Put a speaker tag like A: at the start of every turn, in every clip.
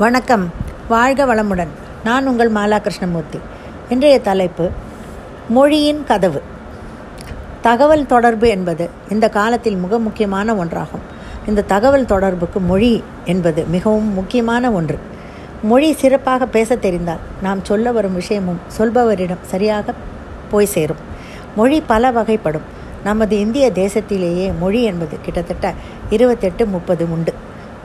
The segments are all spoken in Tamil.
A: வணக்கம். வாழ்க வளமுடன். நான் உங்கள் மாலா கிருஷ்ணமூர்த்தி இன்றைய தலைப்பு மொழியின் கதவு. தகவல் தொடர்பு என்பது இந்த காலத்தில் மிக முக்கியமான ஒன்றாகும். இந்த தகவல் தொடர்புக்கு மொழி என்பது மிகவும் முக்கியமான ஒன்று. மொழி சிறப்பாக பேச தெரிந்தால் நாம் சொல்ல வரும் விஷயமும் சொல்பவரிடம் சரியாக போய் சேரும். மொழி பல வகைப்படும். நமது இந்திய தேசத்திலேயே மொழி என்பது கிட்டத்தட்ட இருபத்தெட்டு முப்பது உண்டு.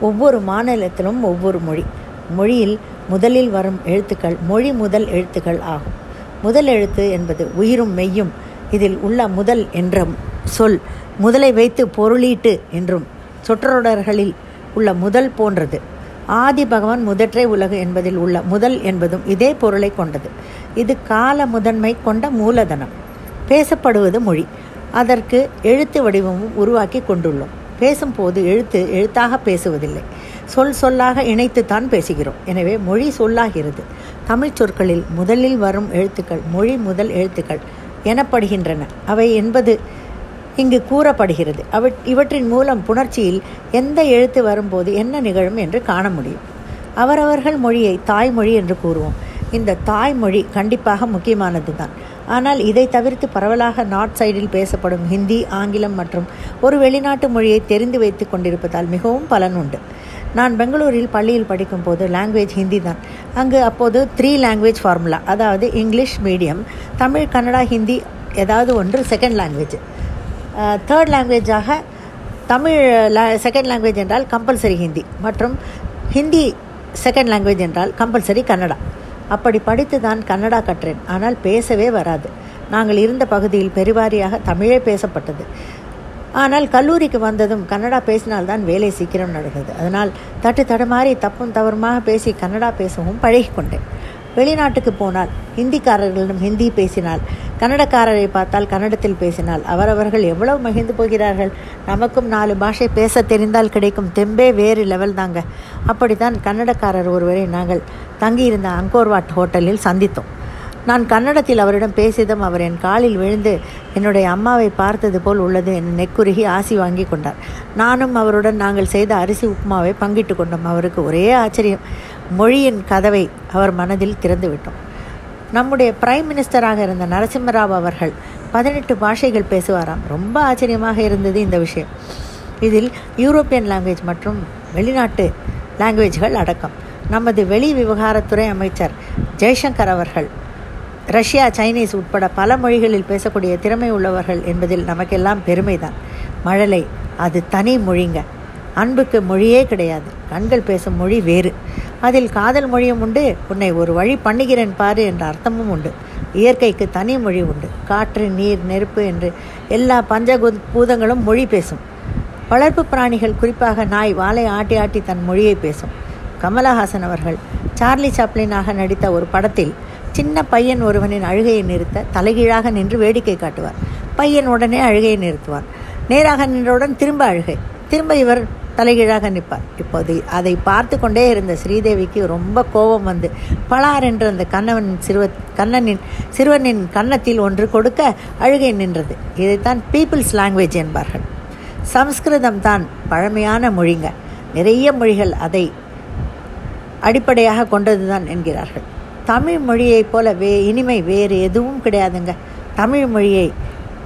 A: ஒவ்வொரு மாநிலத்திலும் ஒவ்வொரு மொழி. மொழியில் முதலில் வரும் எழுத்துக்கள் மொழி முதல் எழுத்துக்கள் ஆகும். முதல் எழுத்து என்பது உயிரும் மெய்யும். இதில் உள்ள முதல் என்ற சொல் முதலை வைத்து பொருளீட்டு என்றும் சொற்றொடர்களில் உள்ள முதல் போன்றது. ஆதி பகவான் முதற்றே உலகு என்பதில் உள்ள முதல் என்பதும் இதே பொருளை கொண்டது. இது கால முதன்மை கொண்ட மூலதனம். பேசப்படுவது மொழி. அதற்கு எழுத்து வடிவமும் உருவாக்கி கொண்டுள்ளோம். பேசும்போது எழுத்து எழுத்தாக பேசுவதில்லை. சொல் சொல்லாக இணைத்துத்தான் பேசுகிறோம். எனவே மொழி சொல்லாகிறது. தமிழ் சொற்களில் முதலில் வரும் எழுத்துக்கள் மொழி முதல் எழுத்துக்கள் எனப்படுகின்றன. அவை என்பது இங்கு கூறப்படுகிறது. அவ இவற்றின் மூலம் புணர்ச்சியில் எந்த எழுத்து வரும்போது என்ன நிகழும் என்று காண முடியும். அவரவர்கள் மொழியை தாய்மொழி என்று கூறுவோம். இந்த தாய்மொழி கண்டிப்பாக முக்கியமானது தான் ஆனால் இதை தவிர்த்து பரவலாக நார்த் சைடில் பேசப்படும் ஹிந்தி ஆங்கிலம் மற்றும் ஒரு வெளிநாட்டு மொழியை தெரிந்து வைத்து கொண்டிருப்பதால் மிகவும் பலன் உண்டு. நான் பெங்களூரில் பள்ளியில் படிக்கும் போது லாங்குவேஜ் ஹிந்தி தான். அங்கு அப்போது த்ரீ லாங்குவேஜ் ஃபார்முலா அதாவது இங்கிலீஷ் மீடியம் தமிழ் கன்னடா ஹிந்தி ஏதாவது ஒன்று செகண்ட் லாங்குவேஜ் தேர்ட் லாங்குவேஜாக தமிழ் செகண்ட் லாங்குவேஜ் என்றால் கம்பல்சரி ஹிந்தி மற்றும் ஹிந்தி செகண்ட் லாங்குவேஜ் என்றால் கம்பல்சரி கன்னடா. அப்படி படித்து தான் கன்னடா கற்றேன் ஆனால் பேசவே வராது. நாங்கள் இருந்த பகுதியில் பெருவாரியாக தமிழே பேசப்பட்டது. ஆனால் கல்லூரிக்கு வந்ததும் கன்னடா பேசினால்தான் வேலை சீக்கிரம் நடந்தது. அதனால் தட்டு தடுமாறி தப்பும் தவறுமாக பேசி கன்னடா பேசவும் பழகிக்கொண்டேன். வெளிநாட்டுக்கு போனால் ஹிந்திக்காரர்களிடம் ஹிந்தி பேசினால் கன்னடக்காரரை பார்த்தால் கன்னடத்தில் பேசினால் அவரவர்கள் எவ்வளவு மகிழ்ந்து போகிறார்கள்? நமக்கும் நாலு பாஷை பேச தெரிந்தால் கிடைக்கும் தெம்பே வேறு லெவல் தாங்க. அப்படித்தான் கன்னடக்காரர் ஒருவரை நாங்கள் தங்கியிருந்த அங்கோர்வாட் ஹோட்டலில் சந்தித்தோம். நான் கன்னடத்தில் அவரிடம் பேசியதும் அவர் என் காலில் விழுந்து என்னுடைய அம்மாவை பார்த்தது போல் உள்ளது என் நெக்குருகி ஆசி வாங்கி கொண்டார். நானும் அவருடன் நாங்கள் செய்த அரிசி உப்புமாவை பங்கிட்டு கொண்டோம். அவருக்கு ஒரே ஆச்சரியம். மொழியின் கதவை அவர் மனதில் திறந்து விட்டோம். நம்முடைய பிரைம் மினிஸ்டராக இருந்த நரசிம்மராவ் அவர்கள் பதினெட்டு பாஷைகள் பேசுவாராம். ரொம்ப ஆச்சரியமாக இருந்தது இந்த விஷயம். இதில் யூரோப்பியன் லாங்குவேஜ் மற்றும் வெளிநாட்டு லாங்குவேஜ்கள் அடக்கம். நமது வெளி விவகாரத்துறை அமைச்சர் ஜெய்சங்கர் அவர்கள் ரஷ்யா சைனீஸ் உட்பட பல மொழிகளில் பேசக்கூடிய திறமை உள்ளவர்கள் என்பதில் நமக்கெல்லாம் பெருமைதான். மழலை அது தனி மொழிங்க. அன்புக்கு மொழியே கிடையாது. கண்கள் பேசும் மொழி வேறு. அதில் காதல் மொழியும் உண்டு உன்னை ஒரு வழி பண்ணுகிறேன் பாரு என்ற அர்த்தமும் உண்டு. இயற்கைக்கு தனி மொழி உண்டு. காற்று நீர் நெருப்பு என்று எல்லா பஞ்ச பூதங்களும் மொழி பேசும். வளர்ப்பு பிராணிகள் குறிப்பாக நாய் வாளை ஆட்டி ஆட்டி தன் மொழியை பேசும். கமலஹாசன் அவர்கள் சார்லி சாப்ளினாக நடித்த ஒரு படத்தில் சின்ன பையன் ஒருவனின் அழுகையை நிறுத்த தலைகீழாக நின்று வேடிக்கை காட்டுவார். பையன் உடனே அழுகையை நிறுத்துவார். நேராக நின்றவுடன் திரும்ப அழுகை. திரும்ப இவர் தலைகீழாக நிற்பார். இப்போது அதை பார்த்து கொண்டே இருந்த ஸ்ரீதேவிக்கு ரொம்ப கோபம் வந்து பலார் என்று அந்த கண்ணவன் சிறுவ கண்ணனின் சிறுவனின் கன்னத்தில் ஒன்று கொடுக்க அழுகை நின்றது. இதைத்தான் பீப்புள்ஸ் லாங்குவேஜ் என்பார்கள். சம்ஸ்கிருதம் தான் பழமையான மொழிங்க. நிறைய மொழிகள் அதை அடிப்படையாக கொண்டதுதான் என்கிறார்கள். தமிழ் மொழியைப் போல வே இனிமை வேறு எதுவும் கிடையாதுங்க. தமிழ் மொழியை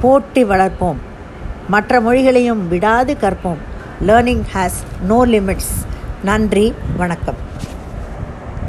A: போட்டி வளர்ப்போம். மற்ற மொழிகளையும் விடாது கற்போம். லேர்னிங் ஹேஸ் நோ லிமிட்ஸ் நன்றி வணக்கம்.